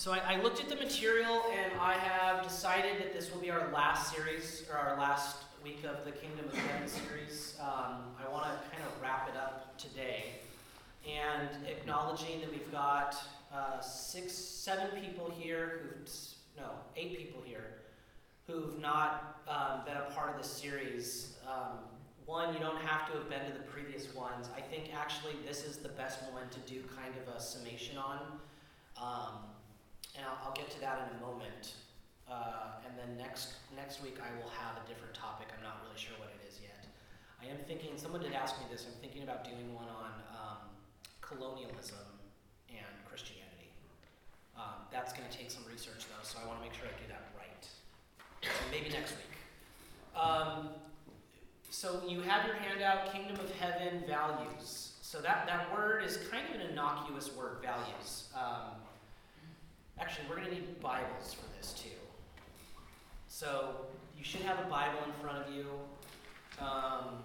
So I, I looked at the material and I have decided that this will be our last series, or our last week of the Kingdom of Heaven series. Um, I want to kind of wrap it up today. And acknowledging that we've got uh, six, seven people here who've, no, eight people here who've not um, been a part of this series. Um, one, you don't have to have been to the previous ones. I think actually this is the best one to do kind of a summation on. Um, and I'll, I'll, get to that in a moment. Uh, and then next next week I will have a different topic. I'm not really sure what it is yet. I am thinking. Someone did ask me this. I'm thinking about doing one on um, colonialism and Christianity. Um, that's going to take some research though, so I want to make sure I do that right. So maybe next week. Um, so you have your handout, Kingdom of Heaven values. So that, that word is kind of an innocuous word, values. Um, Actually, we're going to need Bibles for this too. So you should have a Bible in front of you. Um,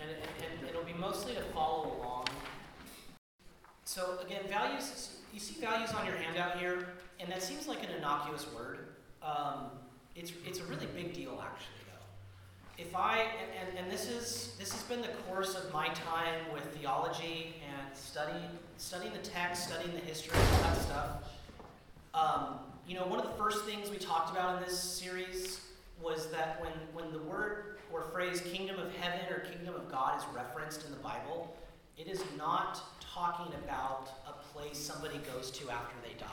and, and it'll be mostly to follow along. So again, values, you see values on your handout here, and that seems like an innocuous word. Um, it's, it's a really big deal, actually, though. If I, and, and this, is, this has been the course of my time with theology and study, studying the text, studying the history, all that stuff. Um, you know, one of the first things we talked about in this series was that when, when the word or phrase kingdom of heaven or kingdom of God is referenced in the Bible, it is not talking about a place somebody goes to after they die.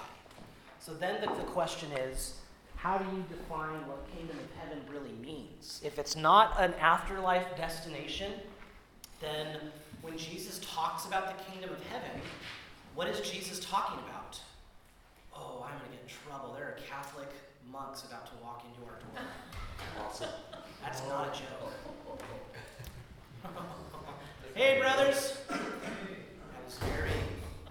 So then the, the question is how do you define what kingdom of heaven really means? If it's not an afterlife destination, then when Jesus talks about the kingdom of heaven, what is Jesus talking about? Oh, I'm going to get in trouble. There are Catholic monks about to walk into our door. Awesome. That's not a joke. hey, brothers. That was very,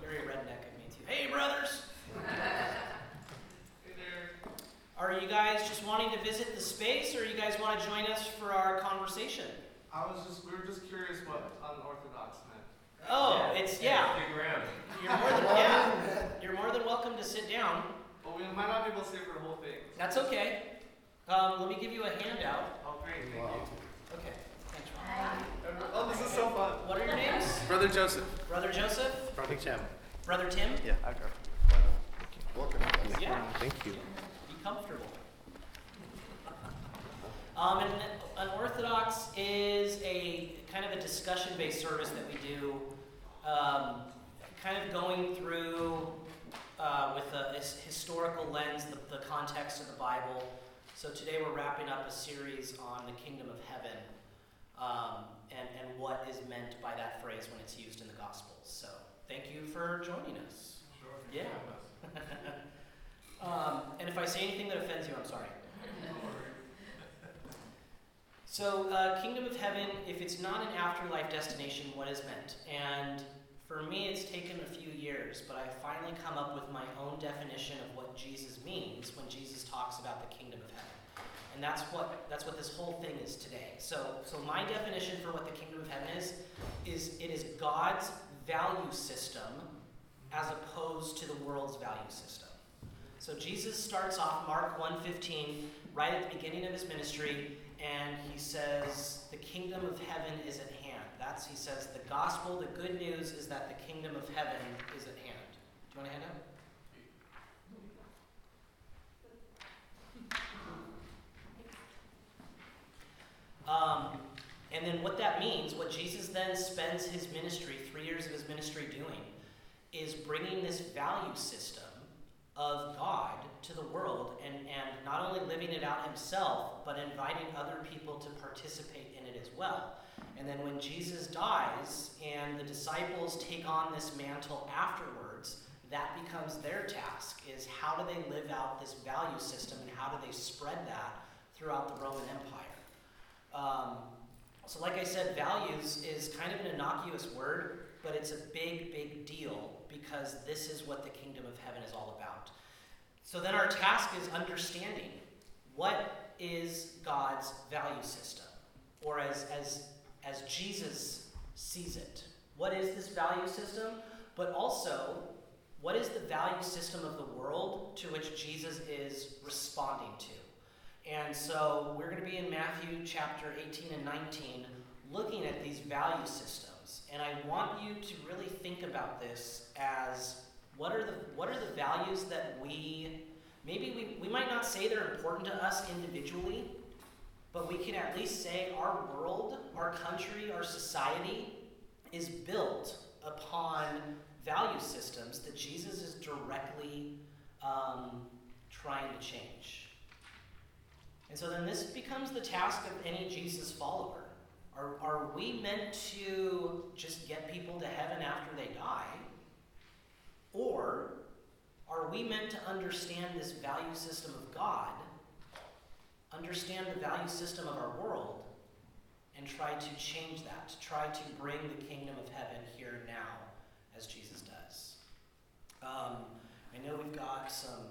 very redneck of me, too. Hey, brothers. Hey there. Are you guys just wanting to visit the space, or you guys want to join us for our conversation? I was just, we were just curious what unorthodox meant. Oh, yeah. it's, yeah. You're more than, yeah. You're more than welcome to sit down. Well, we might not be able to stay for the whole thing. That's okay. Um, let me give you a handout. Oh, great. Thank wow. you. Okay. Thanks, Ron. Oh, this is so fun. What are your names? Brother Joseph. Brother Joseph? Brother Tim. Brother Tim? Yeah, I got Welcome. Yeah. Thank you. Be comfortable. Um, and Unorthodox is a kind of a discussion-based service that we do, um, kind of going through uh, with a, a, historical lens, the, the context of the Bible. So today we're wrapping up a series on the kingdom of heaven um, and, and what is meant by that phrase when it's used in the Gospels. So thank you for joining us. Sure. Yeah. um, and if I say anything that offends you, I'm sorry. So, uh, kingdom of heaven, if it's not an afterlife destination, what is meant? And for me, it's taken a few years, but I finally come up with my own definition of what Jesus means when Jesus talks about the kingdom of heaven. And that's what that's what this whole thing is today. So, so my definition for what the kingdom of heaven is is it is God's value system as opposed to the world's value system. So Jesus starts off Mark 1:15 right at the beginning of his ministry and he says the kingdom of heaven is at hand. That's, he says, the gospel, the good news is that the kingdom of heaven is at hand. Do you want to hand out? Um, and then what that means, what Jesus then spends his ministry, three years of his ministry doing, is bringing this value system of God to the world and, and not only living it out himself, but inviting other people to participate in it as well. And then when Jesus dies and the disciples take on this mantle afterwards, that becomes their task is how do they live out this value system and how do they spread that throughout the Roman Empire. Um, so like I said, values is kind of an innocuous word, but it's a big, big deal because this is what the kingdom of heaven is all about. So then our task is understanding what is God's value system, or as, as as Jesus sees it. What is this value system? But also, what is the value system of the world to which Jesus is responding to? And so we're going to be in Matthew chapter 18 and 19 looking at these value systems. And I want you to really think about this as what are the, what are the values that we, maybe we, we might not say they're important to us individually, but we can at least say our world, our country, our society is built upon value systems that Jesus is directly um, trying to change. And so then this becomes the task of any Jesus follower. Are, are we meant to just get people to heaven after they die? Or are we meant to understand this value system of God, understand the value system of our world, and try to change that, to try to bring the kingdom of heaven here now, as Jesus does? Um, I know we've got some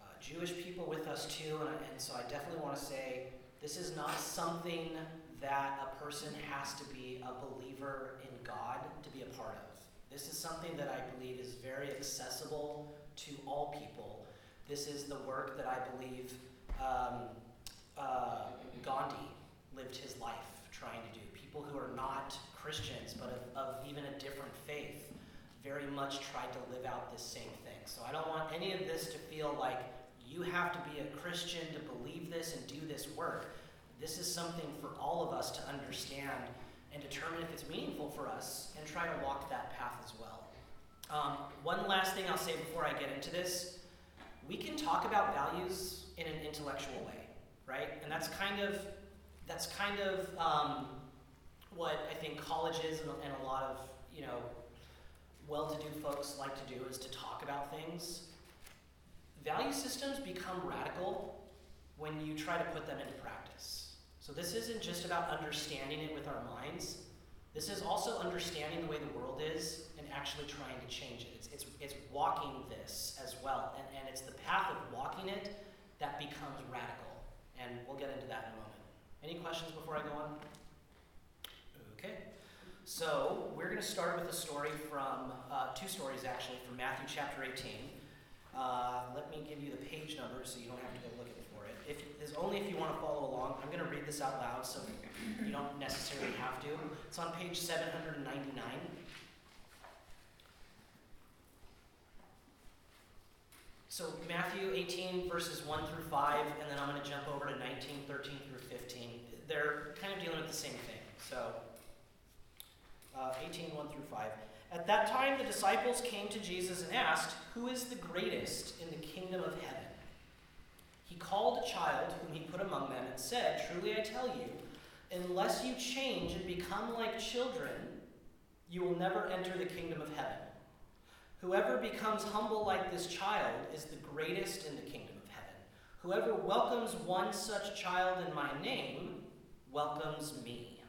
uh, Jewish people with us too, and, and so I definitely want to say this is not something that a person has to be a believer in God to be a part of. This is something that I believe is very accessible to all people. This is the work that I believe um, uh, Gandhi lived his life trying to do. People who are not Christians, but of, of even a different faith, very much tried to live out this same thing. So I don't want any of this to feel like you have to be a Christian to believe this and do this work. This is something for all of us to understand and determine if it's meaningful for us and try to walk that path as well. Um, one last thing I'll say before I get into this we can talk about values in an intellectual way, right? And that's kind of that's kind of um, what I think colleges and, and a lot of you know well-to-do folks like to do is to talk about things. Value systems become radical when you try to put them into practice. So this isn't just about understanding it with our minds. This is also understanding the way the world is and actually trying to change it. It's, it's, it's walking this as well. And, and it's the path of walking it that becomes radical. And we'll get into that in a moment. Any questions before I go on? Okay. So we're going to start with a story from, uh, two stories actually, from Matthew chapter 18. Uh, let me give you the page number so you don't have to go looking if, is only if you want to follow along. I'm going to read this out loud so you don't necessarily have to. It's on page 799. So Matthew 18 verses 1 through 5, and then I'm going to jump over to 19, 13 through 15. They're kind of dealing with the same thing. So uh, 18, 1 through 5. At that time, the disciples came to Jesus and asked, Who is the greatest in the kingdom of heaven? Called a child whom he put among them and said, Truly I tell you, unless you change and become like children, you will never enter the kingdom of heaven. Whoever becomes humble like this child is the greatest in the kingdom of heaven. Whoever welcomes one such child in my name welcomes me.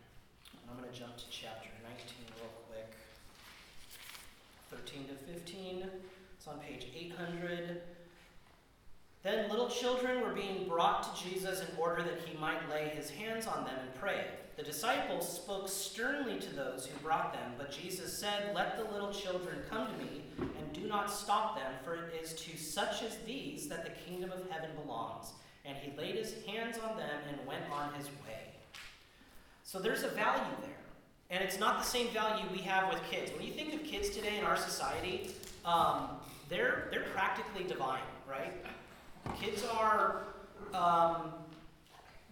I'm going to jump to chapter 19 real quick. 13 to 15. It's on page 800. Then little children were being brought to Jesus in order that he might lay his hands on them and pray. The disciples spoke sternly to those who brought them, but Jesus said, Let the little children come to me, and do not stop them, for it is to such as these that the kingdom of heaven belongs. And he laid his hands on them and went on his way. So there's a value there. And it's not the same value we have with kids. When you think of kids today in our society, um, they're, they're practically divine, right? Kids are um,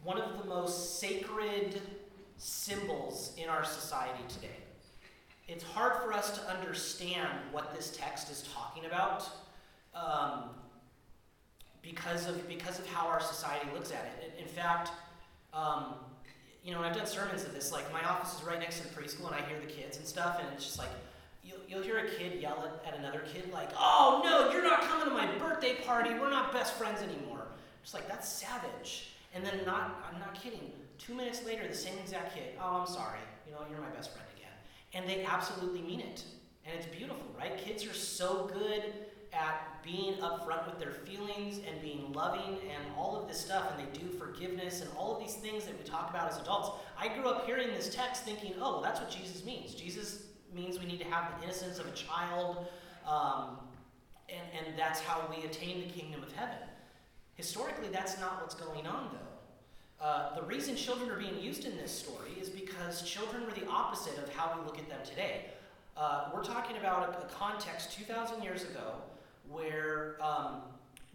one of the most sacred symbols in our society today. It's hard for us to understand what this text is talking about um, because, of, because of how our society looks at it. In, fact, um, you know, I've done sermons of this, like my office is right next to the preschool and I hear the kids and stuff, and it's just like, you'll, hear a kid yell at, at another kid, like, oh no, you're not coming to my birthday party, we're not best friends anymore. Just like, that's savage. And then, not, I'm not kidding, two minutes later, the same exact kid, oh, I'm sorry, you know, you're my best friend again. And they absolutely mean it. And it's beautiful, right? Kids are so good at being upfront with their feelings and being loving and all of this stuff, and they do forgiveness and all of these things that we talk about as adults. I grew up hearing this text thinking, oh, well, that's what Jesus means. Jesus means we need to have the innocence of a child. Um, and, and that's how we attain the kingdom of heaven. Historically, that's not what's going on, though. Uh, the reason children are being used in this story is because children were the opposite of how we look at them today. Uh, we're talking about a, a context 2,000 years ago where um,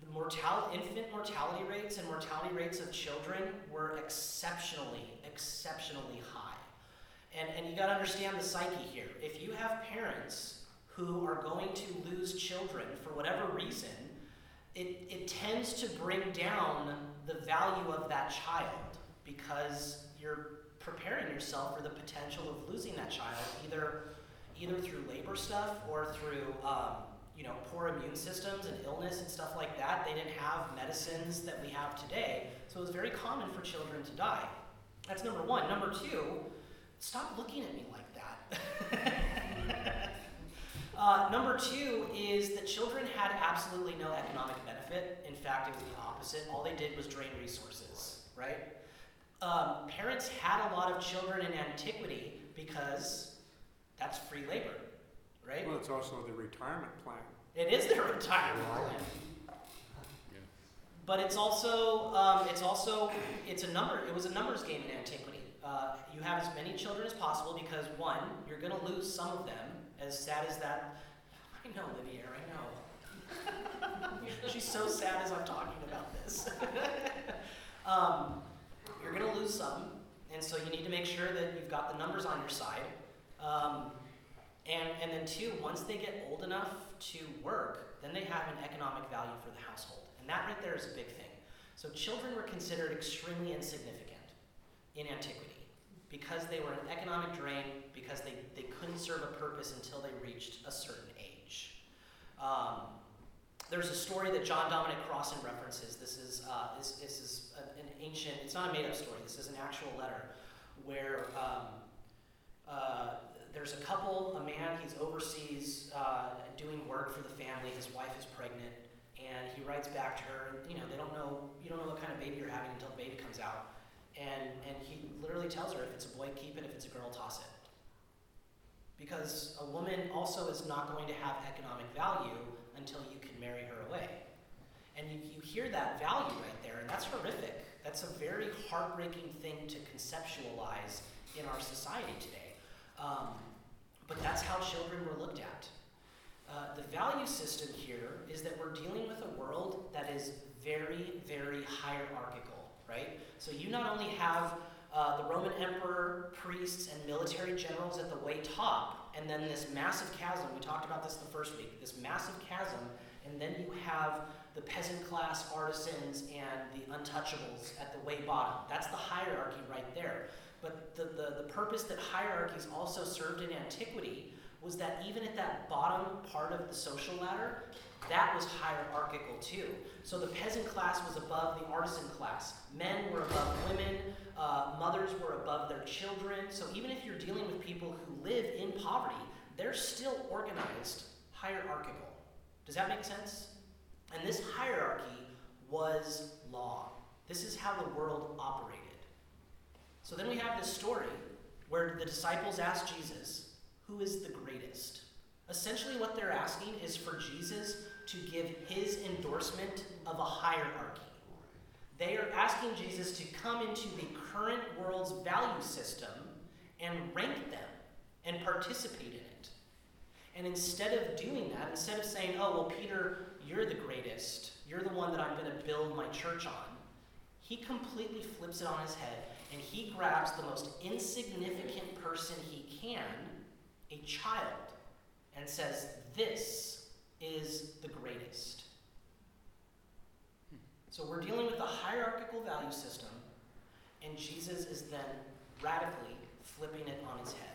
the mortal, infant mortality rates and mortality rates of children were exceptionally, exceptionally high. And, and you got to understand the psyche here. If you have parents who are going to lose children for whatever reason, it, it tends to bring down the value of that child because you're preparing yourself for the potential of losing that child either either through labor stuff or through um, you know poor immune systems and illness and stuff like that. They didn't have medicines that we have today, so it was very common for children to die. That's number one. Number two, stop looking at me like that. Uh, number two is that children had absolutely no economic benefit. In fact, it was the opposite. All they did was drain resources, right? Um, parents had a lot of children in antiquity because that's free labor, right? Well, it's also the retirement plan. It is their retirement plan. But it's also, um, it's also, it's a number, it was a numbers game in antiquity. Uh, you have as many children as possible because one, you're gonna lose some of them, as sad as that, I know, Livier, I know. She's so sad as I'm talking about this. um, you're gonna lose some, and so you need to make sure that you've got the numbers on your side. Um, and, and then two, once they get old enough to work, then they have an economic value for the household. And that right there is a big thing. So children were considered extremely insignificant in antiquity because they were an economic drain, because they, they couldn't serve a purpose until they reached a certain age. Um, there's a story that John Dominic Crossan references. This is, uh, this, this is an, an ancient, it's not a made up story, this is an actual letter where um, uh, there's a couple, a man, he's overseas uh, doing work for the family, his wife is pregnant, and he writes back to her, you know, they don't know, you don't know what kind of baby you're having until the baby comes out. And, and he literally tells her if it's a boy, keep it, if it's a girl, toss it. Because a woman also is not going to have economic value until you can marry her away. And you, you hear that value right there, and that's horrific. That's a very heartbreaking thing to conceptualize in our society today. Um, but that's how children were looked at. Uh, the value system here is that we're dealing with a world that is very, very hierarchical, right? So you not only have uh, the Roman emperor, priests, and military generals at the way top, and then this massive chasm. We talked about this the first week. This massive chasm, and then you have the peasant class, artisans, and the untouchables at the way bottom. That's the hierarchy right there. But the, the, the purpose that hierarchies also served in antiquity was that even at that bottom part of the social ladder, that was hierarchical too. So the peasant class was above the artisan class. Men were above women. Uh, mothers were above their children. So even if you're dealing with people who live in poverty, they're still organized hierarchical. Does that make sense? And this hierarchy was law. This is how the world operated. So then we have this story where the disciples ask Jesus, Who is the greatest? Essentially, what they're asking is for Jesus to give his endorsement of a hierarchy. They are asking Jesus to come into the current world's value system and rank them and participate in it. And instead of doing that, instead of saying, oh, well, Peter, you're the greatest, you're the one that I'm going to build my church on, he completely flips it on his head and he grabs the most insignificant person he can, a child, and says, This is the greatest. So we're dealing with a hierarchical value system, and Jesus is then radically flipping it on its head.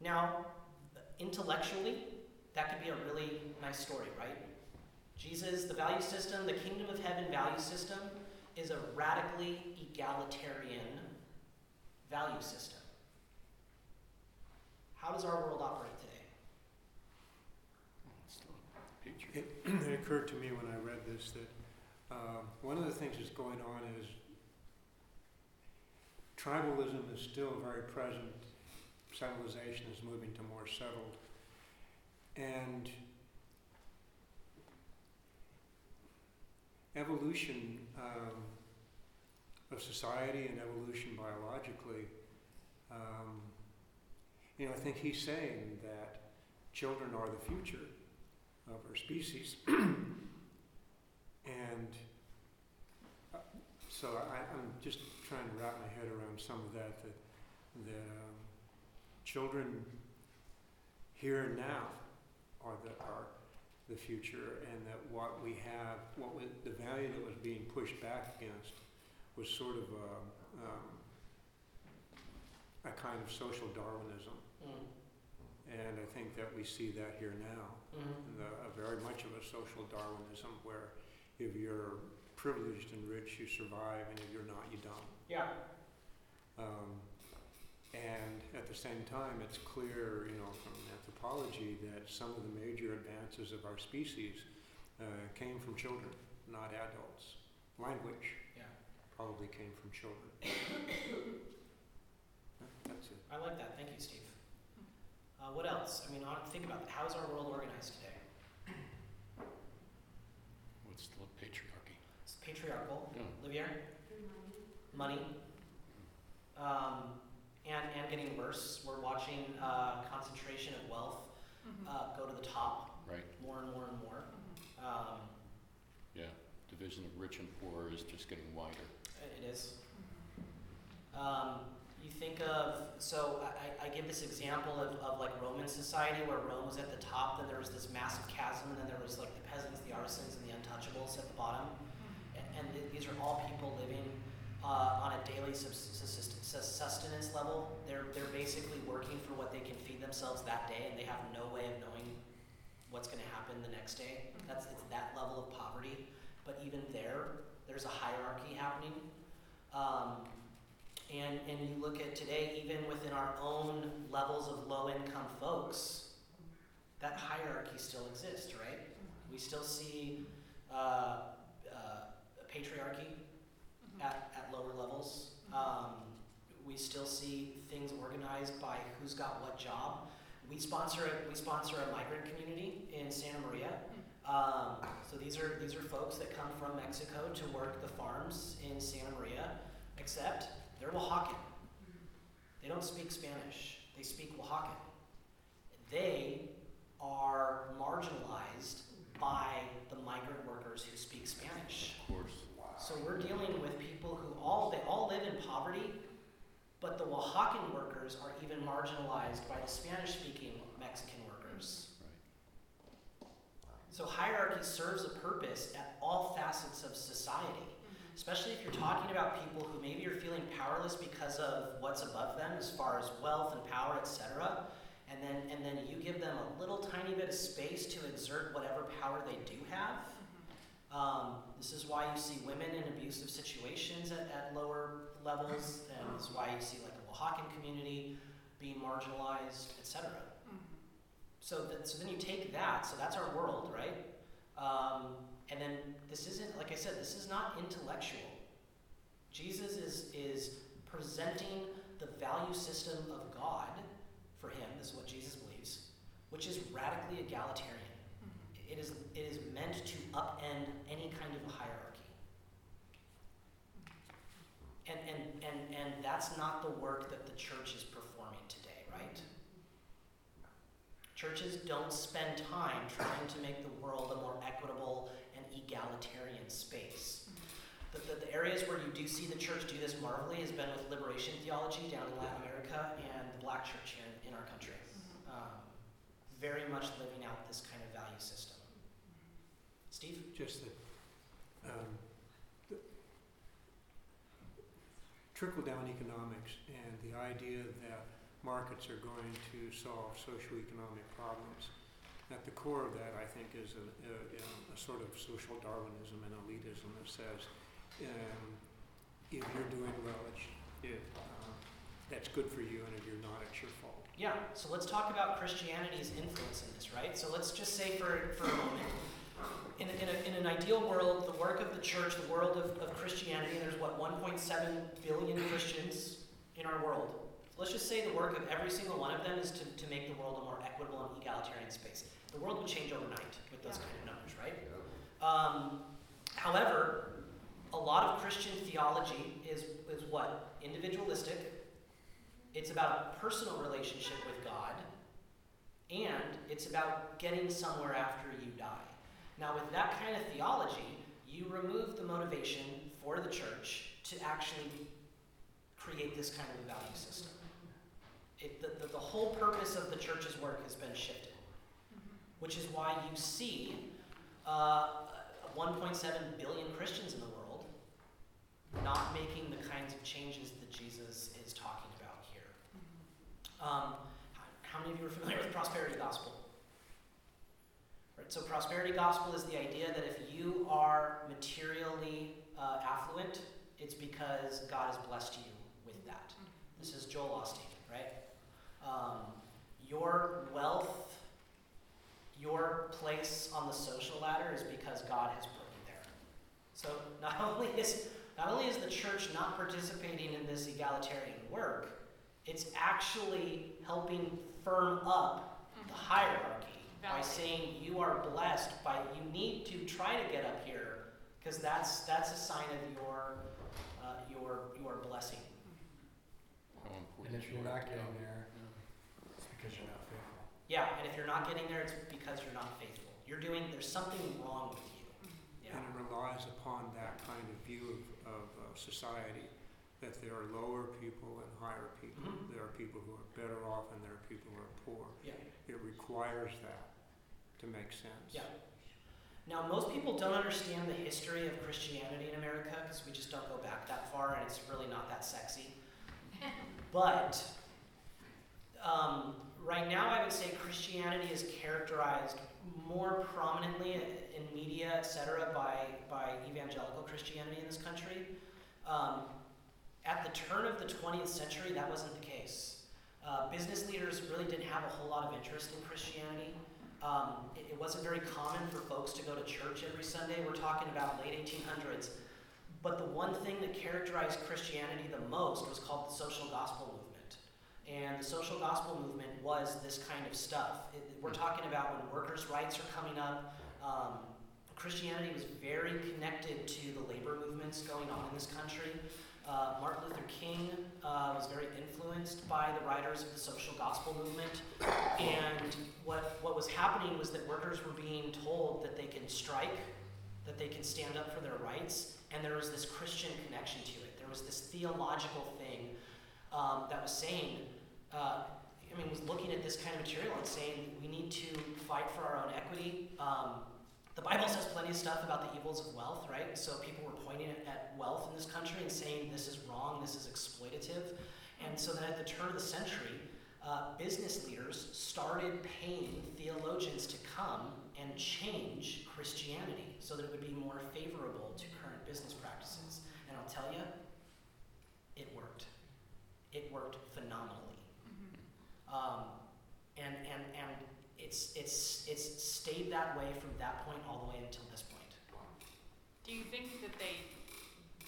Now, intellectually, that could be a really nice story, right? Jesus, the value system, the kingdom of heaven value system, is a radically egalitarian value system. How does our world operate today? It, occurred to me when I read this that um, one of the things that's going on is tribalism is still very present. Civilization is moving to more settled. and evolution um, of society and evolution biologically, um, you know, I think he's saying that children are the future of our species. and uh, so I, I'm just trying to wrap my head around some of that, that, that um, children here and now are the, are the future, and that what we have, what was, the value that was being pushed back against was sort of a, um, a kind of social Darwinism. Mm. And I think that we see that here now, Mhm. the, a very much of a social Darwinism where if you're privileged and rich, you survive, and if you're not, you don't. Yeah. Um, and at the same time, it's clear, you know, from anthropology that some of the major advances of our species uh, came from children, not adults. Language Yeah. probably came from children. That's it. I like that. Thank you, Steve. Uh, what else? I mean, think about it. How is our world organized today? What's the patriarchy? It's patriarchal. Yeah. Olivier? Money. Um, and, and getting worse. We're watching uh, concentration of wealth uh, go to the top Right, more and more and more. Um, yeah. Division of rich and poor is just getting wider. It is. Um, you think of, so I, I give this example of, of like Roman society where Rome was at the top, then there was this massive chasm, and then there was like the peasants, the artisans, and the untouchables at the bottom. And, and th- these are all people living uh, on a daily sustenance level. They're, they're basically working for what they can feed themselves that day, and they have no way of knowing what's going to happen the next day. That's it's that level of poverty. But even there, there's a hierarchy happening. Um, and, and you look at today, even within our own levels of low income folks, that hierarchy still exists, right? We still see uh, uh, patriarchy at, at lower levels. Um, we still see things organized by who's got what job. We sponsor a, we sponsor a migrant community in Santa Maria. Um, so these are these are folks that come from Mexico to work the farms in Santa Maria, except they're Oaxacan. They don't speak Spanish. They speak Oaxacan. They are marginalized by the migrant workers who speak Spanish. Of course, So we're dealing with people who all they all live in poverty, but the Oaxacan workers are even marginalized by the Spanish-speaking Mexican workers. right. So hierarchy serves a purpose at all facets of society, especially if you're talking about people who maybe are feeling powerless because of what's above them as far as wealth and power, etc. And then and then you give them a little tiny bit of space to exert whatever power they do have. Um, this is why you see women in abusive situations at, at lower levels, and this is why you see like the Oaxacan community being marginalized, etc. So, that, so then you take that, so that's our world, right? Um, and then this isn't, like I said, this is not intellectual. Jesus is, is presenting the value system of God for him, this is what Jesus believes, which is radically egalitarian. Mm-hmm. It is, it is meant to upend any kind of a hierarchy. And, and, and, and that's not the work that the church is performing today, right? Churches don't spend time trying to make the world a more equitable egalitarian space. The, the, the areas where you do see the church do this marvelly has been with liberation theology down in Latin America and the black church here in, in our country. Um, very much living out this kind of value system. Steve? Just that um, the trickle-down economics and the idea that markets are going to solve socioeconomic problems. At the core of that, I think, is a, a, a sort of social Darwinism and elitism that says, um, if you're doing well, it's, it, uh, that's good for you, and if you're not, it's your fault. Yeah, so let's talk about Christianity's influence in this, right? So let's just say for, for a moment, in, in, a, in an ideal world, the work of the church, the world of, of Christianity, there's what, 1.7 billion Christians in our world. Let's just say the work of every single one of them is to, to make the world a more equitable and egalitarian space. The world would change overnight with those Yeah. kind of numbers, right? Um, however, a lot of Christian theology is, is what? Individualistic. It's about a personal relationship with God. And it's about getting somewhere after you die. Now, with that kind of theology, you remove the motivation for the church to actually create this kind of a value system. It, the, the, the whole purpose of the church's work has been shifted, which is why you see uh, 1.7 billion Christians in the world not making the kinds of changes that Jesus is talking about here. Um, h- how many of you are familiar with prosperity gospel? Right, so prosperity gospel is the idea that if you are materially uh, affluent, it's because God has blessed you with that. This is Joel Osteen, right? Um, your wealth, your place on the social ladder is because God has put you there. So not only is not only is the church not participating in this egalitarian work, it's actually helping firm up the hierarchy by saying you are blessed by you need to try to get up here because that's that's a sign of your uh, your your blessing. And if you you're not getting there, Yeah. it's because you're not faithful. Yeah, and if you're not getting there, it's because you're not faithful. You're doing there's something wrong with you. Yeah. And it relies upon that kind of view of, of uh, society, that there are lower people and higher people. Mhm. There are people who are better off and there are people who are poor. Yeah. It requires that to make sense. Yeah. Now, most people don't understand the history of Christianity in America because we just don't go back that far and it's really not that sexy. But um, right now, I would say Christianity is characterized more prominently in media, et cetera, by, by evangelical Christianity in this country. Um, at the turn of the 20th century, that wasn't the case. Uh, business leaders really didn't have a whole lot of interest in Christianity. Um, it, it wasn't very common for folks to go to church every Sunday. We're talking about late 1800s. But the one thing that characterized Christianity the most was called the social gospel movement. And the social gospel movement was this kind of stuff. It, we're talking about when workers' rights are coming up. Um, Christianity was very connected to the labor movements going on in this country. Uh, Martin Luther King uh, was very influenced by the writers of the social gospel movement. And what, what was happening was that workers were being told that they can strike, that they can stand up for their rights, and there was this Christian connection to it. There was this theological thing um, that was saying, uh, I mean, was looking at this kind of material and saying we need to fight for our own equity. Um, the Bible says plenty of stuff about the evils of wealth, right? So people were pointing at, wealth in this country and saying this is wrong, this is exploitative. And so then at the turn of the century, uh, business leaders started paying theologians to come and change Christianity so that it would be more favorable to current business practices. And I'll tell you, it worked. It worked. Um, and, and, and it's, it's, it's stayed that way from that point all the way until this point. Do you think that they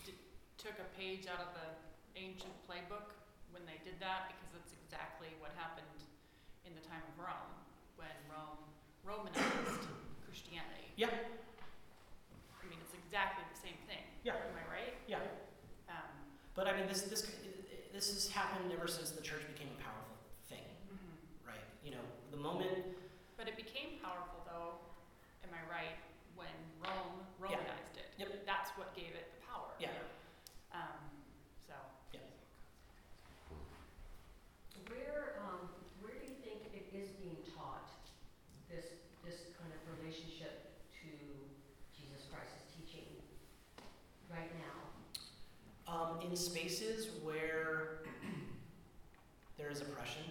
d- took a page out of the ancient playbook when they did that? Because that's exactly what happened in the time of Rome, when Rome Romanized Christianity. Yeah. I mean, it's exactly the same thing. Yeah. Am I right? Yeah. Um, But I mean, this, this, this has happened ever since the church became a powerful thing, right? You know, the moment, But it became powerful, though, am I right, when Rome Yeah. Romanized it? Yep. That's what gave it the power. yeah, Um, so, Where, um, where do you think it is being taught, this, this kind of relationship to Jesus Christ's teaching right now? um, in spaces where there is oppression.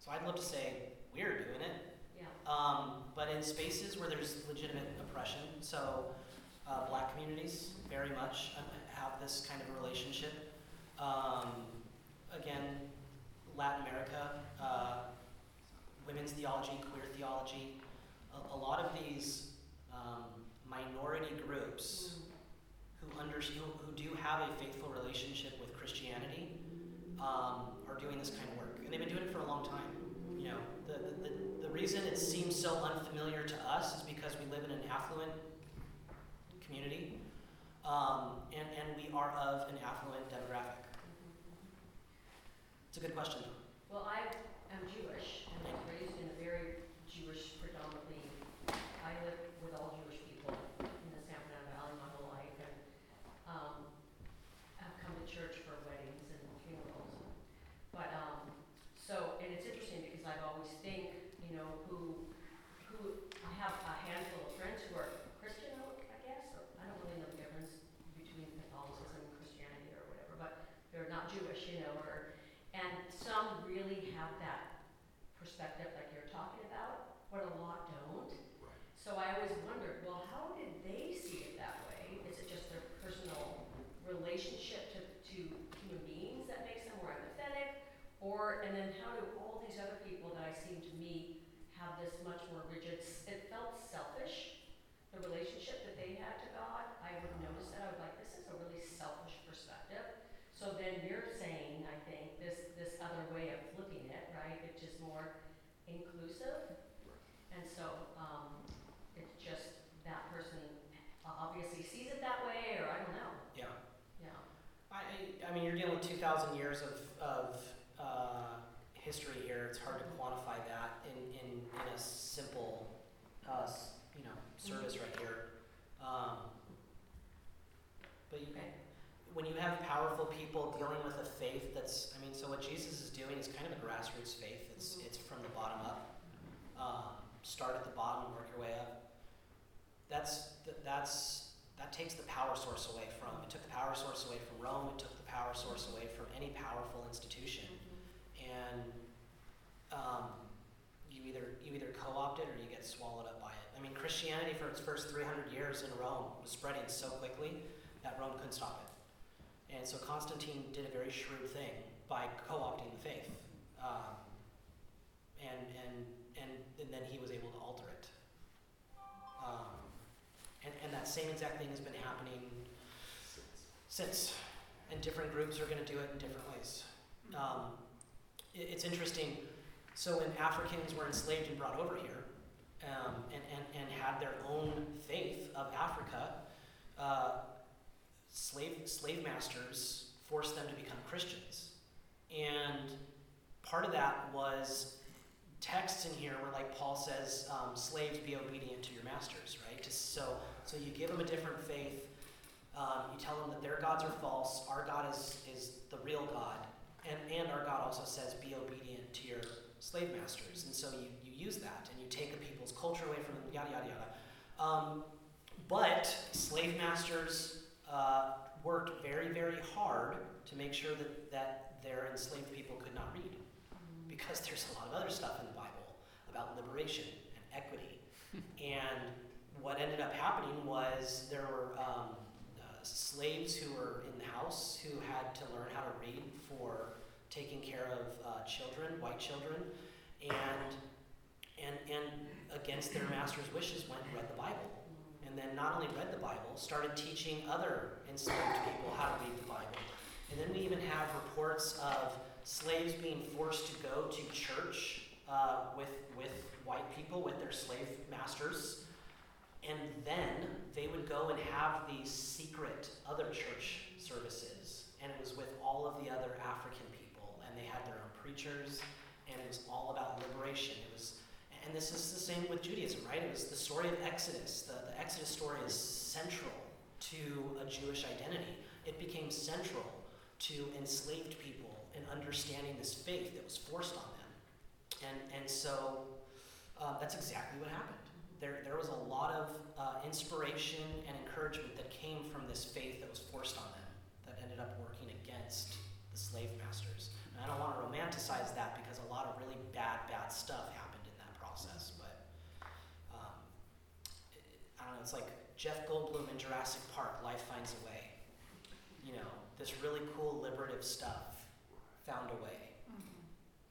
So I'd love to say we're doing it, Yeah, um, but in spaces where there's legitimate oppression, so uh, black communities very much have this kind of relationship. Um, again, Latin America, uh, women's theology, queer theology, a, a lot of these um, minority groups who, under, who, who do have a faithful relationship with Christianity um, are doing this kind of work. And they've been doing it for a long time. You know, the, the, the, reason it seems so unfamiliar to us is because we live in an affluent community, um, and, and we are of an affluent demographic. It's a good question. Well, I am Jewish and I was raised in a very Jewish predominantly, I live with all Jewish people in the San Fernando Valley my whole life and, um, I've come to church for weddings and funerals. But, um, so, and it's interesting because I've always think, you know, who, who, I have a handful of friends who are Christian, I guess, or I don't really know the difference between Catholicism and Christianity or whatever, but they're not Jewish, you know, or, and some really have that perspective like you're talking about, but a lot don't. So I always wondered, well, how did they see it that way? Is it just their personal relationship to, to human beings that makes them more empathetic? Or, and then how do all these other people that I seem to meet have this much more rigid, s- it felt selfish, the relationship that they had to God. I would notice that, I was like, this is a really selfish perspective. So then you're saying, I think, this, this other way of looking at it, right, which is more inclusive. And so, um, it's just that person obviously sees it that way, or I don't know, Yeah. yeah. I, I I mean, you're dealing with 2,000 years of, of uh, history here. It's hard to quantify that in, in, in a simple, uh, you know, service right here. Um, but you, when you have powerful people dealing with a faith that's, I mean, so what Jesus is doing is kind of a grassroots faith. It's, Mhm. it's from the bottom up. Um, start at the bottom and work your way up. That's, that's, that takes the power source away from, it took the power source away from Rome, it took the power source away from any powerful institution. And, um, you either, you either co-opt it or you get swallowed up by it. I mean, Christianity for its first three hundred years in Rome was spreading so quickly that Rome couldn't stop it. And so Constantine did a very shrewd thing by co-opting the faith. Um, and, and, and, and then he was able to alter it. And, and that same exact thing has been happening since. And different groups are going to do it in different ways. Um, it, it's interesting. So when Africans were enslaved and brought over here, um, and, and, and had their own faith of Africa, uh, slave slave masters forced them to become Christians, and part of that was texts in here where, like Paul says, um, slaves be obedient to your masters, right? Just so so you give them a different faith. Um, you tell them that their gods are false. Our God is is the real God, and and our God also says be obedient to your slave masters. And so you you use that and you take a people's culture away from them. Yada yada yada. Um, but slave masters uh, worked very very hard to make sure that that their enslaved people could not read because there's a lot of other stuff in the Bible about liberation and equity. and what ended up happening was there were um, uh, slaves who were in the house who had to learn how to read for taking care of uh, children, white children, and and and against their master's wishes went and read the Bible. And then not only read the Bible, started teaching other enslaved people how to read the Bible. And then we even have reports of slaves being forced to go to church uh, with, with white people, with their slave masters. And then they would go and have these secret other church services. And it was with all of the other African people. And they had their own preachers. And it was all about liberation. It was, and this is the same with Judaism, right? It was the story of Exodus. The, the Exodus story is central to a Jewish identity. It became central to enslaved people and understanding this faith that was forced on them. And, and so uh, that's exactly what happened. There, there was a lot of uh, inspiration and encouragement that came from this faith that was forced on them that ended up working against the slave masters. And I don't want to romanticize that because a lot of really bad, bad stuff happened in that process. But um, I don't know, it's like Jeff Goldblum in Jurassic Park, Life Finds a Way. You know, this really cool liberative stuff found a way.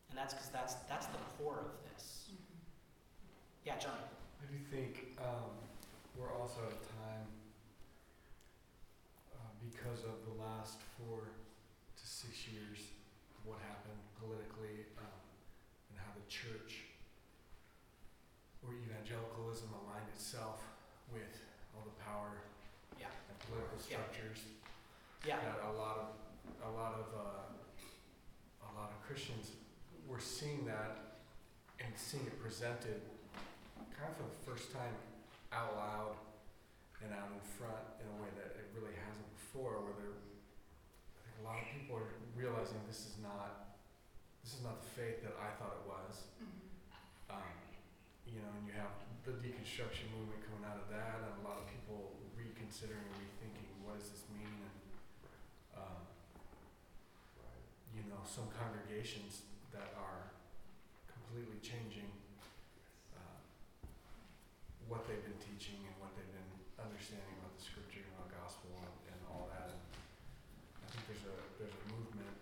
And that's because that's, that's the core of this. Yeah, John. I do think um, we're also at a time uh, because of the last four to six years, what happened politically um, and how the church or evangelicalism aligned itself with all the power Yeah. and political structures Yeah. Yeah, That a lot of, a lot of, uh, a lot of Christians were seeing that and seeing it presented kind of for the first time out loud and out in front in a way that it really hasn't before, where they're, I think a lot of people are realizing this is not, this is not the faith that I thought it was. Um, you know, and you have the deconstruction movement coming out of that, and a lot of people reconsidering, rethinking, what does this mean? And, um, you know, some congregations that are completely changing what they've been teaching and what they've been understanding about the scripture and about gospel and, and all that. And I think there's a there's a movement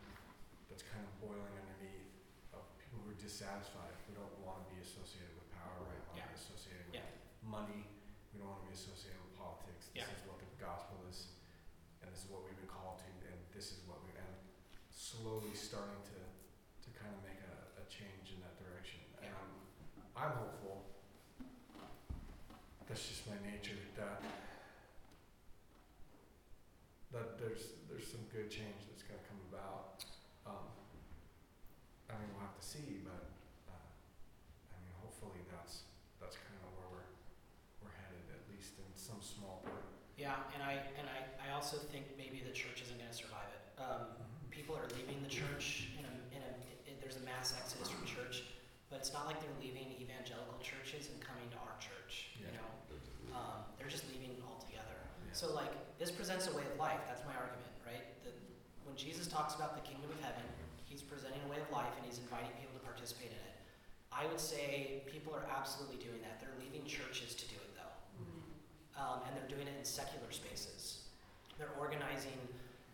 that's kind of boiling underneath of people who are dissatisfied. We don't want to be associated with power. We don't want to be associated with Yeah. money. We don't want to be associated with politics. This Yeah. is what the gospel is, and this is what we've been called to, and this is what we and slowly starting to to kind of make a, a change in that direction. And I'm I'm hopeful. That's just my nature that that there's there's some good change that's going to come about. Um, I mean, we'll have to see, but uh, I mean, hopefully that's that's kind of where we're we're headed, at least in some small part. Yeah, and I, and I, I also think maybe the church isn't gonna survive it. Um, people are leaving the church in a, in a, i there's a mass exodus from church, but it's not like they're leaving evangelical churches and coming to our church, you know? Um, they're just leaving altogether. Yeah. So like, this presents a way of life, that's my argument, right? That when Jesus talks about the kingdom of heaven, he's presenting a way of life and he's inviting people to participate in it. I would say people are absolutely doing that. They're leaving churches to do it. Um, and they're doing it in secular spaces. They're organizing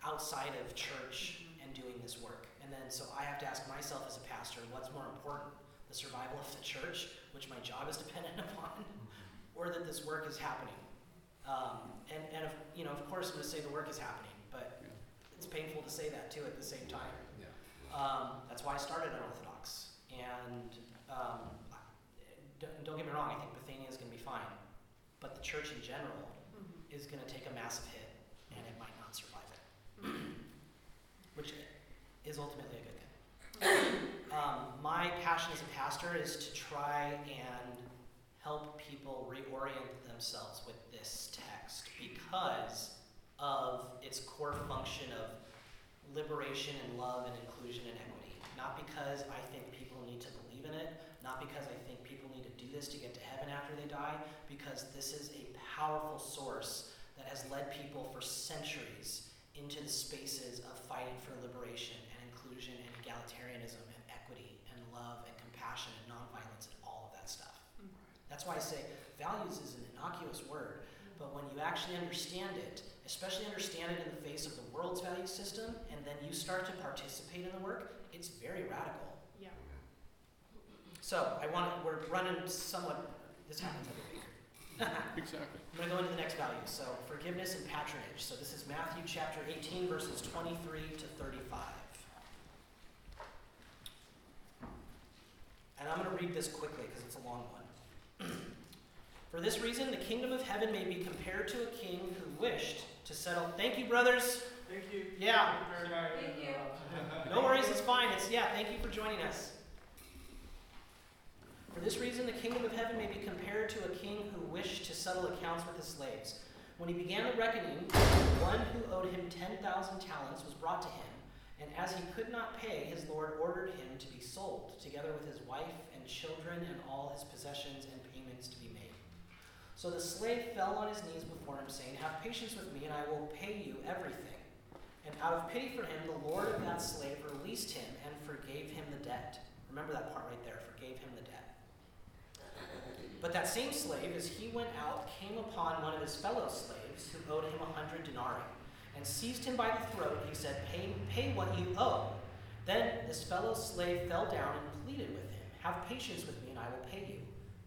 outside of church and doing this work. And then, so I have to ask myself as a pastor, what's more important? The survival of the church, which my job is dependent upon, or that this work is happening? Um, and, and of, you know, of course, I'm going to say the work is happening, but Yeah. it's painful to say that too at the same time. Yeah. Um, that's why I started Unorthodox. And um, don't, don't get me wrong, I think Bethania is going to be fine. But the church in general mm-hmm. is going to take a massive hit, and it might not survive it, mm-hmm. which is ultimately a good thing. Mm-hmm. Um, my passion as a pastor is to try and help people reorient themselves with this text because of its core function of liberation and love and inclusion and equity. Not because I think people need to believe in it, not because I think people need to do this to get to heaven after they die, because this is a powerful source that has led people for centuries into the spaces of fighting for liberation and inclusion and egalitarianism and equity and love and compassion and nonviolence and all of that stuff. Mm-hmm. That's why I say values is an innocuous word, but when you actually understand it, especially understand it in the face of the world's value system, and then you start to participate in the work, it's very radical. Yeah. So I want we're running somewhat. This happens every week. Exactly. I'm going to go into the next value. So forgiveness and patronage. So this is Matthew chapter 18, verses 23 to 35. And I'm going to read this quickly because it's a long one. For this reason, the kingdom of heaven may be compared to a king who wished to settle. Thank you, brothers. Thank you. Yeah. Thank you very much. Thank you. No worries, it's fine. It's yeah, thank you for joining us. For this reason, the kingdom of heaven may be compared to a king who wished to settle accounts with his slaves. When he began the reckoning, one who owed him 10,000 talents was brought to him, and as he could not pay, his lord ordered him to be sold, together with his wife and children and all his possessions and payments to be made. So the slave fell on his knees before him, saying, Have patience with me, and I will pay you everything. And out of pity for him, the lord of that slave released him and forgave him the debt. Remember that part right there forgave him the debt. But that same slave, as he went out, came upon one of his fellow slaves who owed him a hundred denarii, and seized him by the throat. He said, pay, pay what you owe. Then this fellow slave fell down and pleaded with him, Have patience with me, and I will pay you.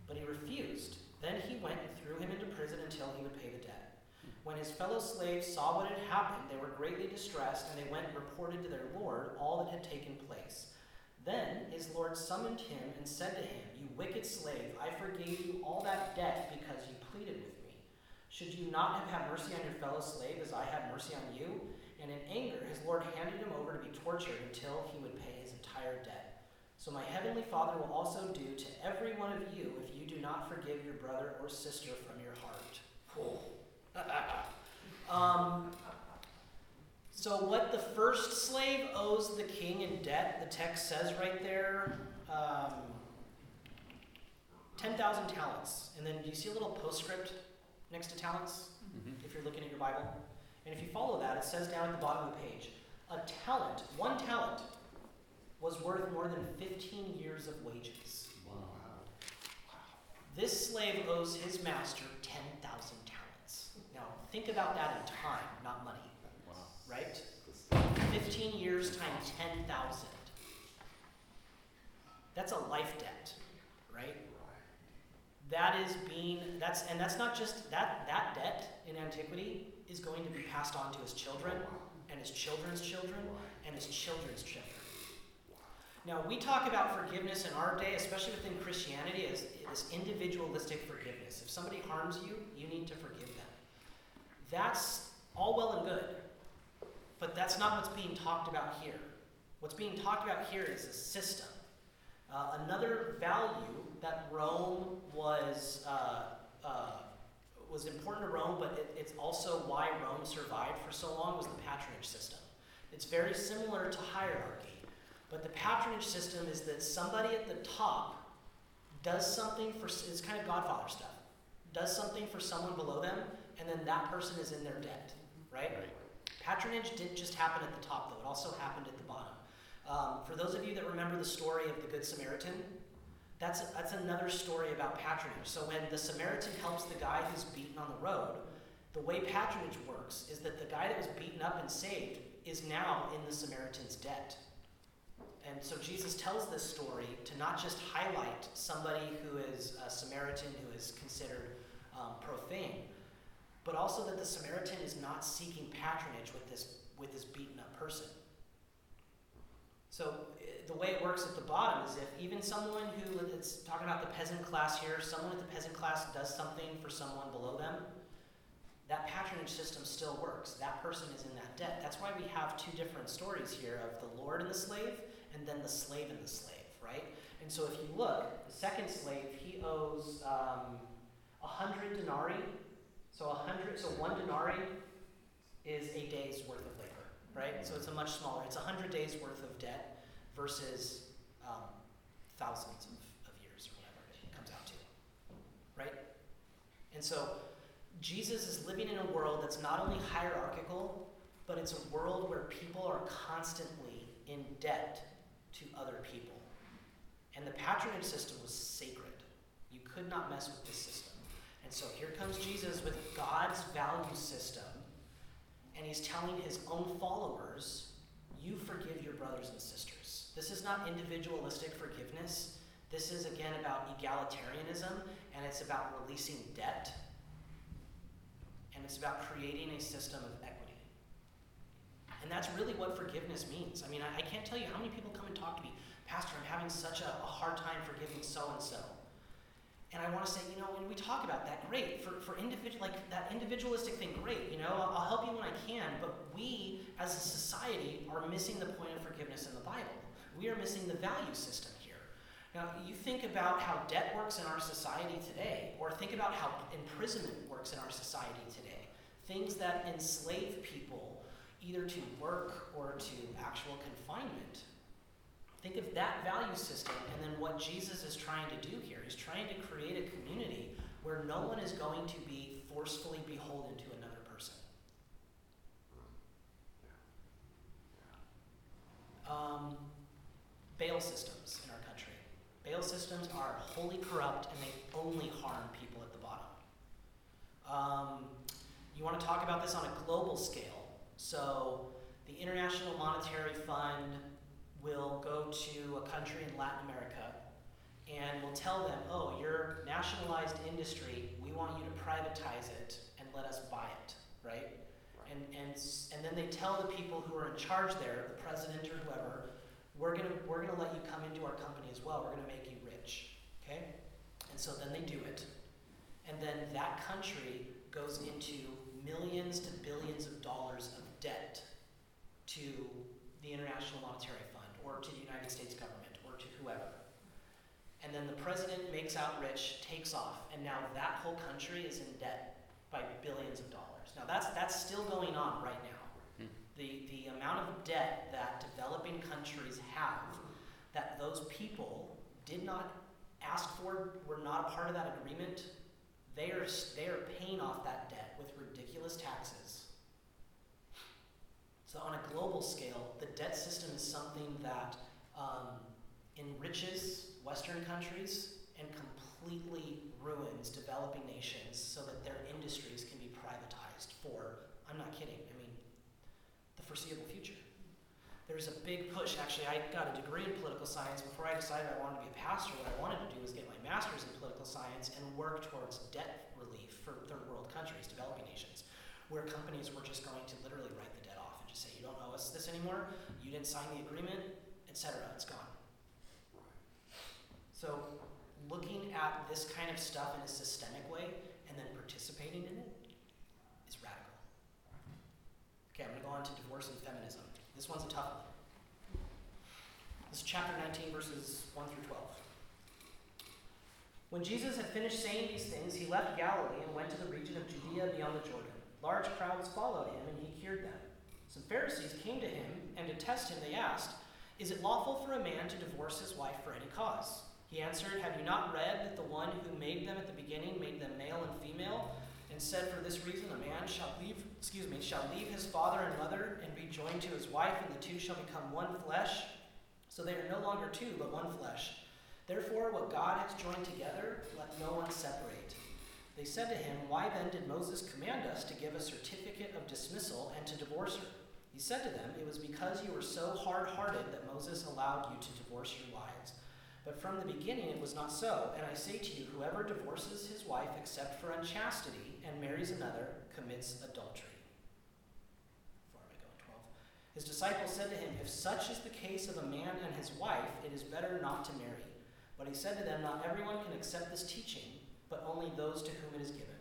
But he refused. Then he went and threw him into prison until he would pay the debt. When his fellow slaves saw what had happened, they were greatly distressed, and they went and reported to their lord all that had taken place. Then his Lord summoned him and said to him, You wicked slave, I forgave you all that debt because you pleaded with me. Should you not have had mercy on your fellow slave as I had mercy on you? And in anger, his Lord handed him over to be tortured until he would pay his entire debt. So my heavenly Father will also do to every one of you if you do not forgive your brother or sister from your heart. um, so, what the first slave owes the king in debt, the text says right there, um, 10,000 talents. And then do you see a little postscript next to talents? Mhm. if you're looking at your Bible. And if you follow that, it says down at the bottom of the page a talent, one talent, was worth more than 15 years of wages. Wow. This slave owes his master 10,000 talents. Now, think about that in time, not money. Right? 15 years times 10,000. That's a life debt, right? That is being that's and that's not just that that debt in antiquity is going to be passed on to his children and his children's children and his children's children. Now we talk about forgiveness in our day, especially within Christianity, as this individualistic forgiveness. If somebody harms you, you need to forgive them. That's all well and good, but that's not what's being talked about here. What's being talked about here is a system. Uh, another value that Rome was uh, uh, was important to Rome, but it, it's also why Rome survived for so long was the patronage system. It's very similar to hierarchy, but the patronage system is that somebody at the top does something for it's kind of Godfather stuff. Does something for someone below them, and then that person is in their debt, right? Right. Patronage didn't just happen at the top, though. It also happened at the bottom. Um, for those of you that remember the story of the Good Samaritan, that's, that's another story about patronage. So when the Samaritan helps the guy who's beaten on the road, the way patronage works is that the guy that was beaten up and saved is now in the Samaritan's debt. And so Jesus tells this story to not just highlight somebody who is a Samaritan who is considered um, profane, but also that the Samaritan is not seeking patronage with this, with this beaten up person. So eh, the way it works at the bottom is if even someone who it's talking about the peasant class here, someone at the peasant class does something for someone below them, that patronage system still works. That person is in that debt. That's why we have two different stories here of the Lord and the slave, and then the slave and the slave, right? And so if you look, the second slave he owes um, a hundred denarii. So a hundred, so one denarii is a day's worth of labor, right? So it's a much smaller. It's a hundred days worth of debt versus um, thousands of, of years or whatever it comes out to, right? And so Jesus is living in a world that's not only hierarchical, but it's a world where people are constantly in debt to other people. And the patronage system was sacred. You could not mess with this system. And so here comes Jesus with God's value system, and he's telling his own followers, You forgive your brothers and sisters. This is not individualistic forgiveness. This is, again, about egalitarianism, and it's about releasing debt, and it's about creating a system of equity. And that's really what forgiveness means. I mean, I, I can't tell you how many people come and talk to me, Pastor, I'm having such a, a hard time forgiving so and so. And I want to say, you know, when we talk about that, great. For, for individual, like that individualistic thing, great. You know, I'll, I'll help you when I can. But we, as a society, are missing the point of forgiveness in the Bible. We are missing the value system here. Now, you think about how debt works in our society today, or think about how imprisonment works in our society today. Things that enslave people either to work or to actual confinement. Think of that value system and then what Jesus is trying to do here. He's trying to create a community where no one is going to be forcefully beholden to another person. Um, bail systems in our country. Bail systems are wholly corrupt and they only harm people at the bottom. Um, you want to talk about this on a global scale. So, the International Monetary Fund will go to a country in Latin America and will tell them, oh, your nationalized industry, we want you to privatize it and let us buy it, right? And, and, and then they tell the people who are in charge there, the president or whoever, we're gonna, we're gonna let you come into our company as well, we're gonna make you rich, okay? And so then they do it. And then that country goes into millions to billions of dollars of debt to the International Monetary Fund or to the United States government or to whoever. And then the president makes out rich, takes off, and now that whole country is in debt by billions of dollars. Now that's that's still going on right now. Hmm. The the amount of debt that developing countries have that those people did not ask for, were not a part of that agreement, they are they are paying off that debt with ridiculous taxes. So on a global scale, the debt system is something that um, enriches Western countries and completely ruins developing nations so that their industries can be privatized for, I'm not kidding, I mean, the foreseeable future. There's a big push. Actually, I got a degree in political science. Before I decided I wanted to be a pastor, what I wanted to do was get my master's in political science and work towards debt relief for third world countries, developing nations, where companies were just going to literally write the debt say, you don't owe us this anymore, you didn't sign the agreement, etc. It's gone. So, looking at this kind of stuff in a systemic way and then participating in it is radical. Okay, I'm going to go on to divorce and feminism. This one's a tough one. This is chapter 19, verses 1 through 12. When Jesus had finished saying these things, he left Galilee and went to the region of Judea beyond the Jordan. Large crowds followed him, and he cured them. Some Pharisees came to him, and to test him, they asked, Is it lawful for a man to divorce his wife for any cause? He answered, Have you not read that the one who made them at the beginning made them male and female? And said, For this reason a man shall leave excuse me, shall leave his father and mother and be joined to his wife, and the two shall become one flesh. So they are no longer two, but one flesh. Therefore, what God has joined together, let no one separate. They said to him, Why then did Moses command us to give a certificate of dismissal and to divorce her? He said to them, It was because you were so hard hearted that Moses allowed you to divorce your wives. But from the beginning it was not so. And I say to you, whoever divorces his wife except for unchastity and marries another commits adultery. Before I go in 12. His disciples said to him, If such is the case of a man and his wife, it is better not to marry. But he said to them, Not everyone can accept this teaching, but only those to whom it is given.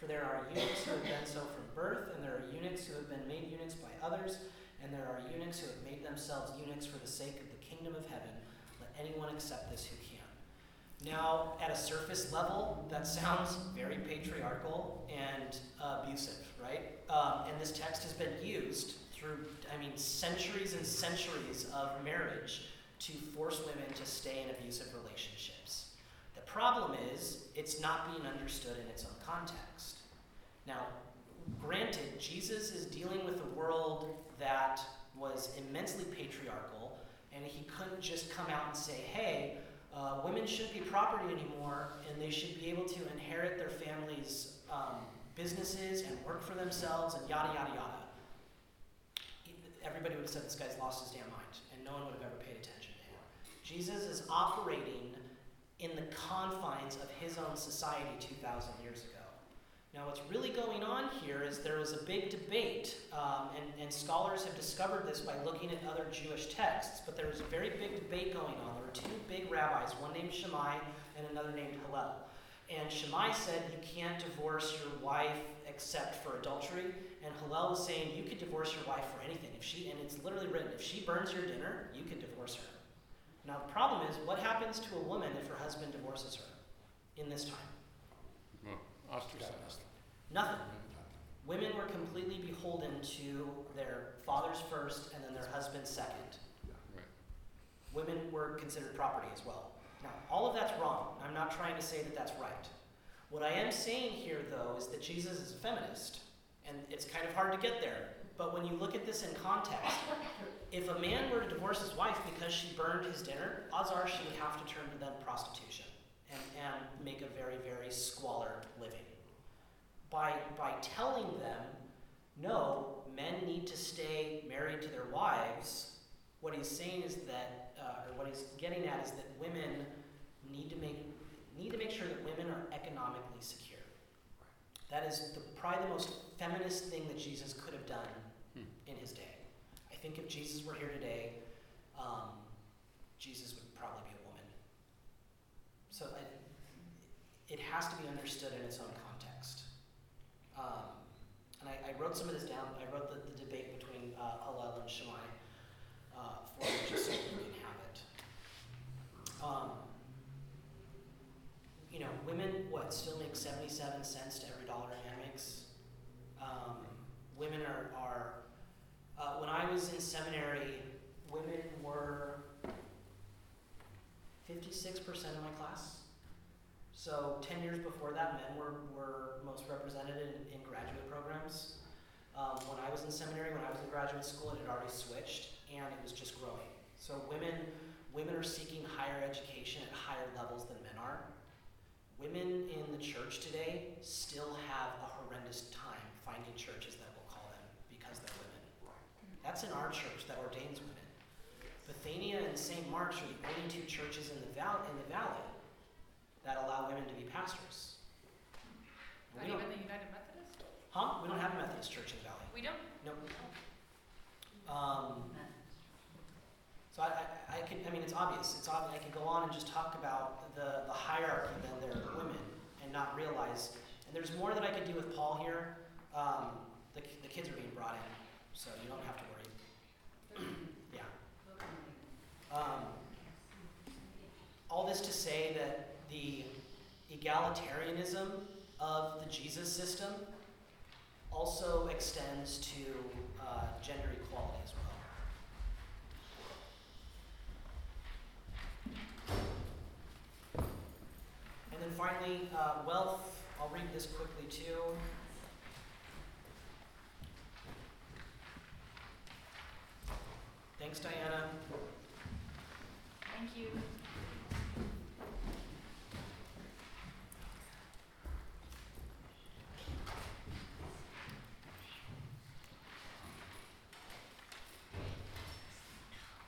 For there are eunuchs who have been so from birth, and there are eunuchs who have been made eunuchs by others, and there are eunuchs who have made themselves eunuchs for the sake of the kingdom of heaven. Let anyone accept this who can. Now, at a surface level, that sounds very patriarchal and uh, abusive, right? Um, and this text has been used through, I mean, centuries and centuries of marriage to force women to stay in abusive relationships. Problem is, it's not being understood in its own context. Now, granted, Jesus is dealing with a world that was immensely patriarchal, and he couldn't just come out and say, hey, uh, women shouldn't be property anymore, and they should be able to inherit their families' um, businesses and work for themselves, and yada, yada, yada. Everybody would have said this guy's lost his damn mind, and no one would have ever paid attention to him. Jesus is operating in the confines of his own society 2,000 years ago. Now, what's really going on here is there was a big debate, um, and, and scholars have discovered this by looking at other Jewish texts, but there was a very big debate going on. There were two big rabbis, one named Shammai and another named Hillel. And Shammai said you can't divorce your wife except for adultery, and Hillel was saying you could divorce your wife for anything. If she, and it's literally written, if she burns your dinner, you can divorce her. Now, the problem is, what happens to a woman if her husband divorces her in this time? Well, ostracized. Nothing. Mm-hmm. Women were completely beholden to their fathers first and then their husbands second. Right. Women were considered property as well. Now, all of that's wrong. I'm not trying to say that that's right. What I am saying here, though, is that Jesus is a feminist, and it's kind of hard to get there. But when you look at this in context, if a man were to divorce his wife because she burned his dinner, odds are she would have to turn to then prostitution and, and make a very, very squalor living. By, by telling them, no, men need to stay married to their wives, what he's saying is that, uh, or what he's getting at is that women need to make, need to make sure that women are economically secure. That is the, probably the most feminist thing that Jesus could have done Hmm. in his day. Think if Jesus were here today, um, Jesus would probably be a woman. So I, it has to be understood in its own context. Um, and I, I wrote some of this down. I wrote the, the debate between uh, and Shammai uh, for just so you can have it. Um, you know, women, what, still make 77 cents to every dollar a man makes? Um, women are, are uh, when I was in seminary, women were 56% of my class. So 10 years before that, men were, were most represented in, in graduate programs. Um, when I was in seminary, when I was in graduate school, it had already switched, and it was just growing. So women, women are seeking higher education at higher levels than men are. Women in the church today still have a horrendous time finding churches that will call them because they're women. That's in our church that ordains women. Bethania and St. Mark's are the only two churches in the, val- in the valley that allow women to be pastors. Not even the United Methodist? Huh? We don't have a Methodist church in the valley. We don't? Nope. Um, so I, I, I can, I mean, it's obvious. It's obvious. I could go on and just talk about the, the hierarchy then there are women and not realize. And there's more that I could do with Paul here. Um, the, the kids are being brought in, so you don't have to. yeah. Um, all this to say that the egalitarianism of the Jesus system also extends to uh, gender equality as well. And then finally, uh, wealth. I'll read this quickly too. Thanks, Diana. Thank you.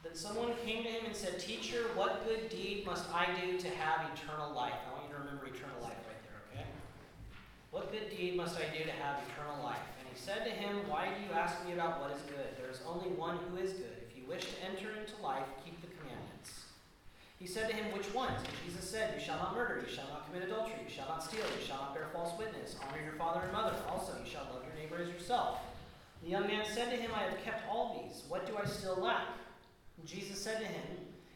Then someone came to him and said, Teacher, what good deed must I do to have eternal life? I want you to remember eternal life right there, okay? What good deed must I do to have eternal life? And he said to him, Why do you ask me about what is good? There is only one who is good. You wish to enter into life, keep the commandments. He said to him, Which ones? And Jesus said, You shall not murder, you shall not commit adultery, you shall not steal, you shall not bear false witness, honor your father and mother. Also, you shall love your neighbor as yourself. The young man said to him, I have kept all these. What do I still lack? And Jesus said to him,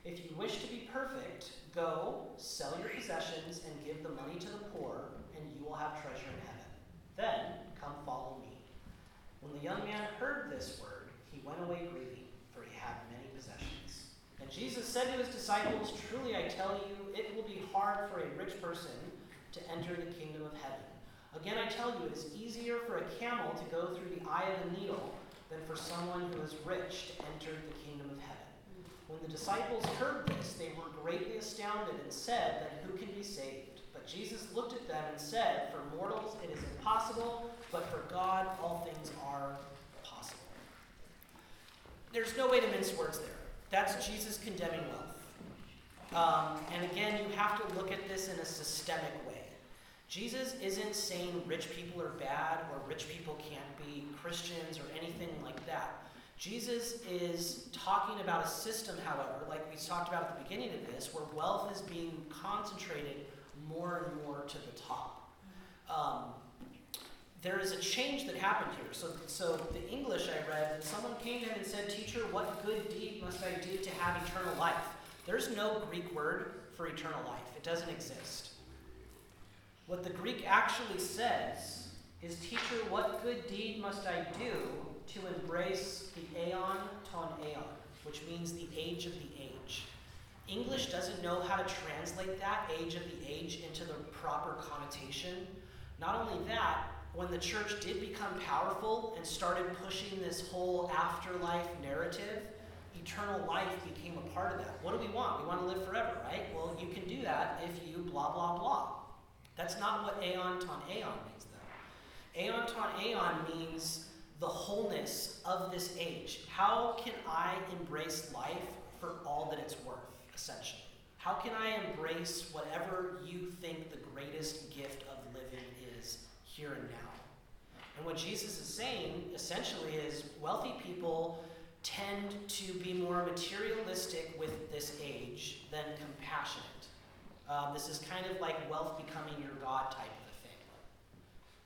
If you wish to be perfect, go, sell your possessions, and give the money to the poor, and you will have treasure in heaven. Then come follow me. When the young man heard this word, he went away grieving, for he had many possessions. And Jesus said to his disciples, Truly I tell you, it will be hard for a rich person to enter the kingdom of heaven. Again, I tell you, it is easier for a camel to go through the eye of a needle than for someone who is rich to enter the kingdom of heaven. When the disciples heard this, they were greatly astounded and said, Then who can be saved? But Jesus looked at them and said, For mortals it is impossible, but for God all things are. There's no way to mince words there. That's Jesus condemning wealth. Um, and again, you have to look at this in a systemic way. Jesus isn't saying rich people are bad or rich people can't be Christians or anything like that. Jesus is talking about a system, however, like we talked about at the beginning of this, where wealth is being concentrated more and more to the top. Um, there is a change that happened here. So, so the English I read, someone came him and said, Teacher, what good deed must I do to have eternal life? There's no Greek word for eternal life, it doesn't exist. What the Greek actually says is, Teacher, what good deed must I do to embrace the aeon ton aeon, which means the age of the age? English doesn't know how to translate that age of the age into the proper connotation. Not only that, when the church did become powerful and started pushing this whole afterlife narrative, eternal life became a part of that. What do we want? We want to live forever, right? Well, you can do that if you blah, blah, blah. That's not what aeon ton aeon means, though. Aeon ton aeon means the wholeness of this age. How can I embrace life for all that it's worth, essentially? How can I embrace whatever you think the greatest gift of here and now? And what Jesus is saying, essentially, is wealthy people tend to be more materialistic with this age than compassionate. Um, this is kind of like wealth becoming your God type of a thing.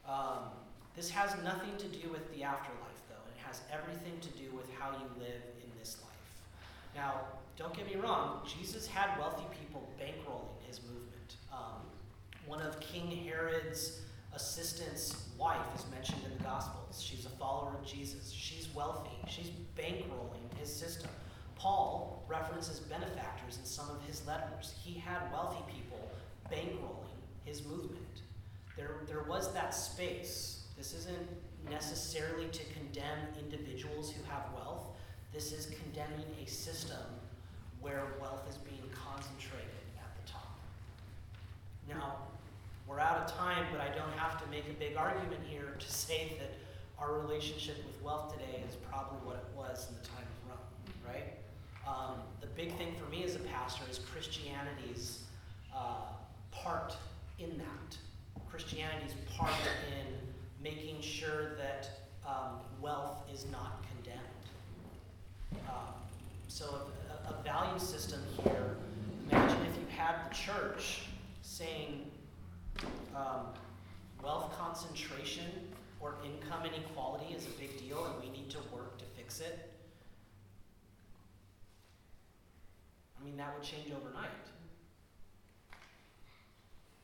Um, this has nothing to do with the afterlife, though. It has everything to do with how you live in this life. Now, don't get me wrong, Jesus had wealthy people bankrolling his movement. Um, one of King Herod's assistant's wife is mentioned in the Gospels. She's a follower of Jesus. She's wealthy. She's bankrolling his system. Paul references benefactors in some of his letters. He had wealthy people bankrolling his movement. There, there was that space. This isn't necessarily to condemn individuals who have wealth. This is condemning a system where wealth is being concentrated at the top. Now, we're out of time, but I don't have to make a big argument here to say that our relationship with wealth today is probably what it was in the time of Rome, right? Um, the big thing for me as a pastor is Christianity's uh, part in that. Christianity's part in making sure that um, wealth is not condemned. Um, so, a, a value system here. Imagine if you had the church saying um, wealth concentration or income inequality is a big deal and we need to work to fix it. I mean, that would change overnight.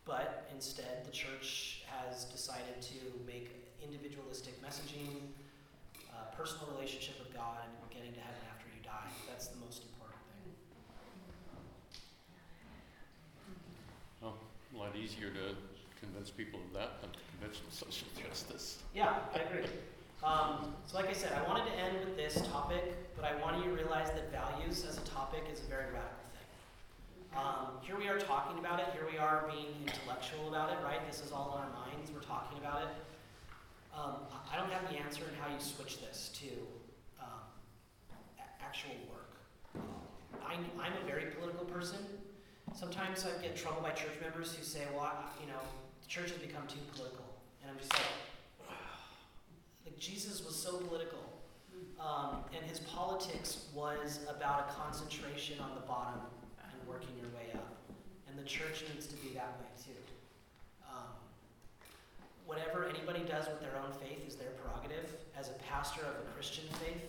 But instead, the church has decided to make individualistic messaging, uh, personal relationship with God, and getting to heaven after you die. That's the most important thing. Well, a lot easier to convince people of that than convince social justice. Yeah, I agree. Um, so, like I said, I wanted to end with this topic, but I want you to realize that values as a topic is a very radical thing. Um, here we are talking about it. Here we are being intellectual about it, right? This is all in our minds. We're talking about it. Um, I- I don't have the answer in how you switch this to um, actual work. I'm, I'm a very political person. Sometimes I get in trouble by church members who say, well, I, you know, the church has become too political. And I'm just like, like Jesus was so political. Um, and his politics was about a concentration on the bottom and working your way up. And the church needs to be that way too. Um, whatever anybody does with their own faith is their prerogative. As a pastor of a Christian faith,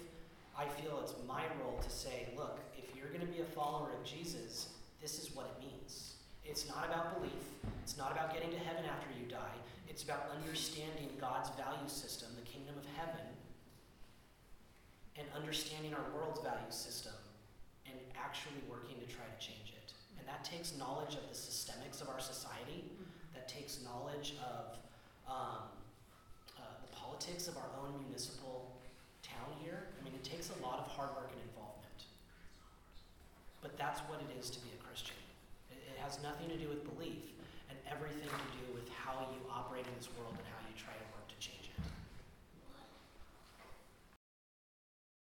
I feel it's my role to say, look, if you're going to be a follower of Jesus, this is what it means. It's not about belief. It's not about getting to heaven after you die. It's about understanding God's value system, the kingdom of heaven, and understanding our world's value system and actually working to try to change it. And that takes knowledge of the systemics of our society, that takes knowledge of um, uh, the politics of our own municipal town here. I mean, it takes a lot of hard work and. But that's what it is to be a Christian. It, it has nothing to do with belief and everything to do with how you operate in this world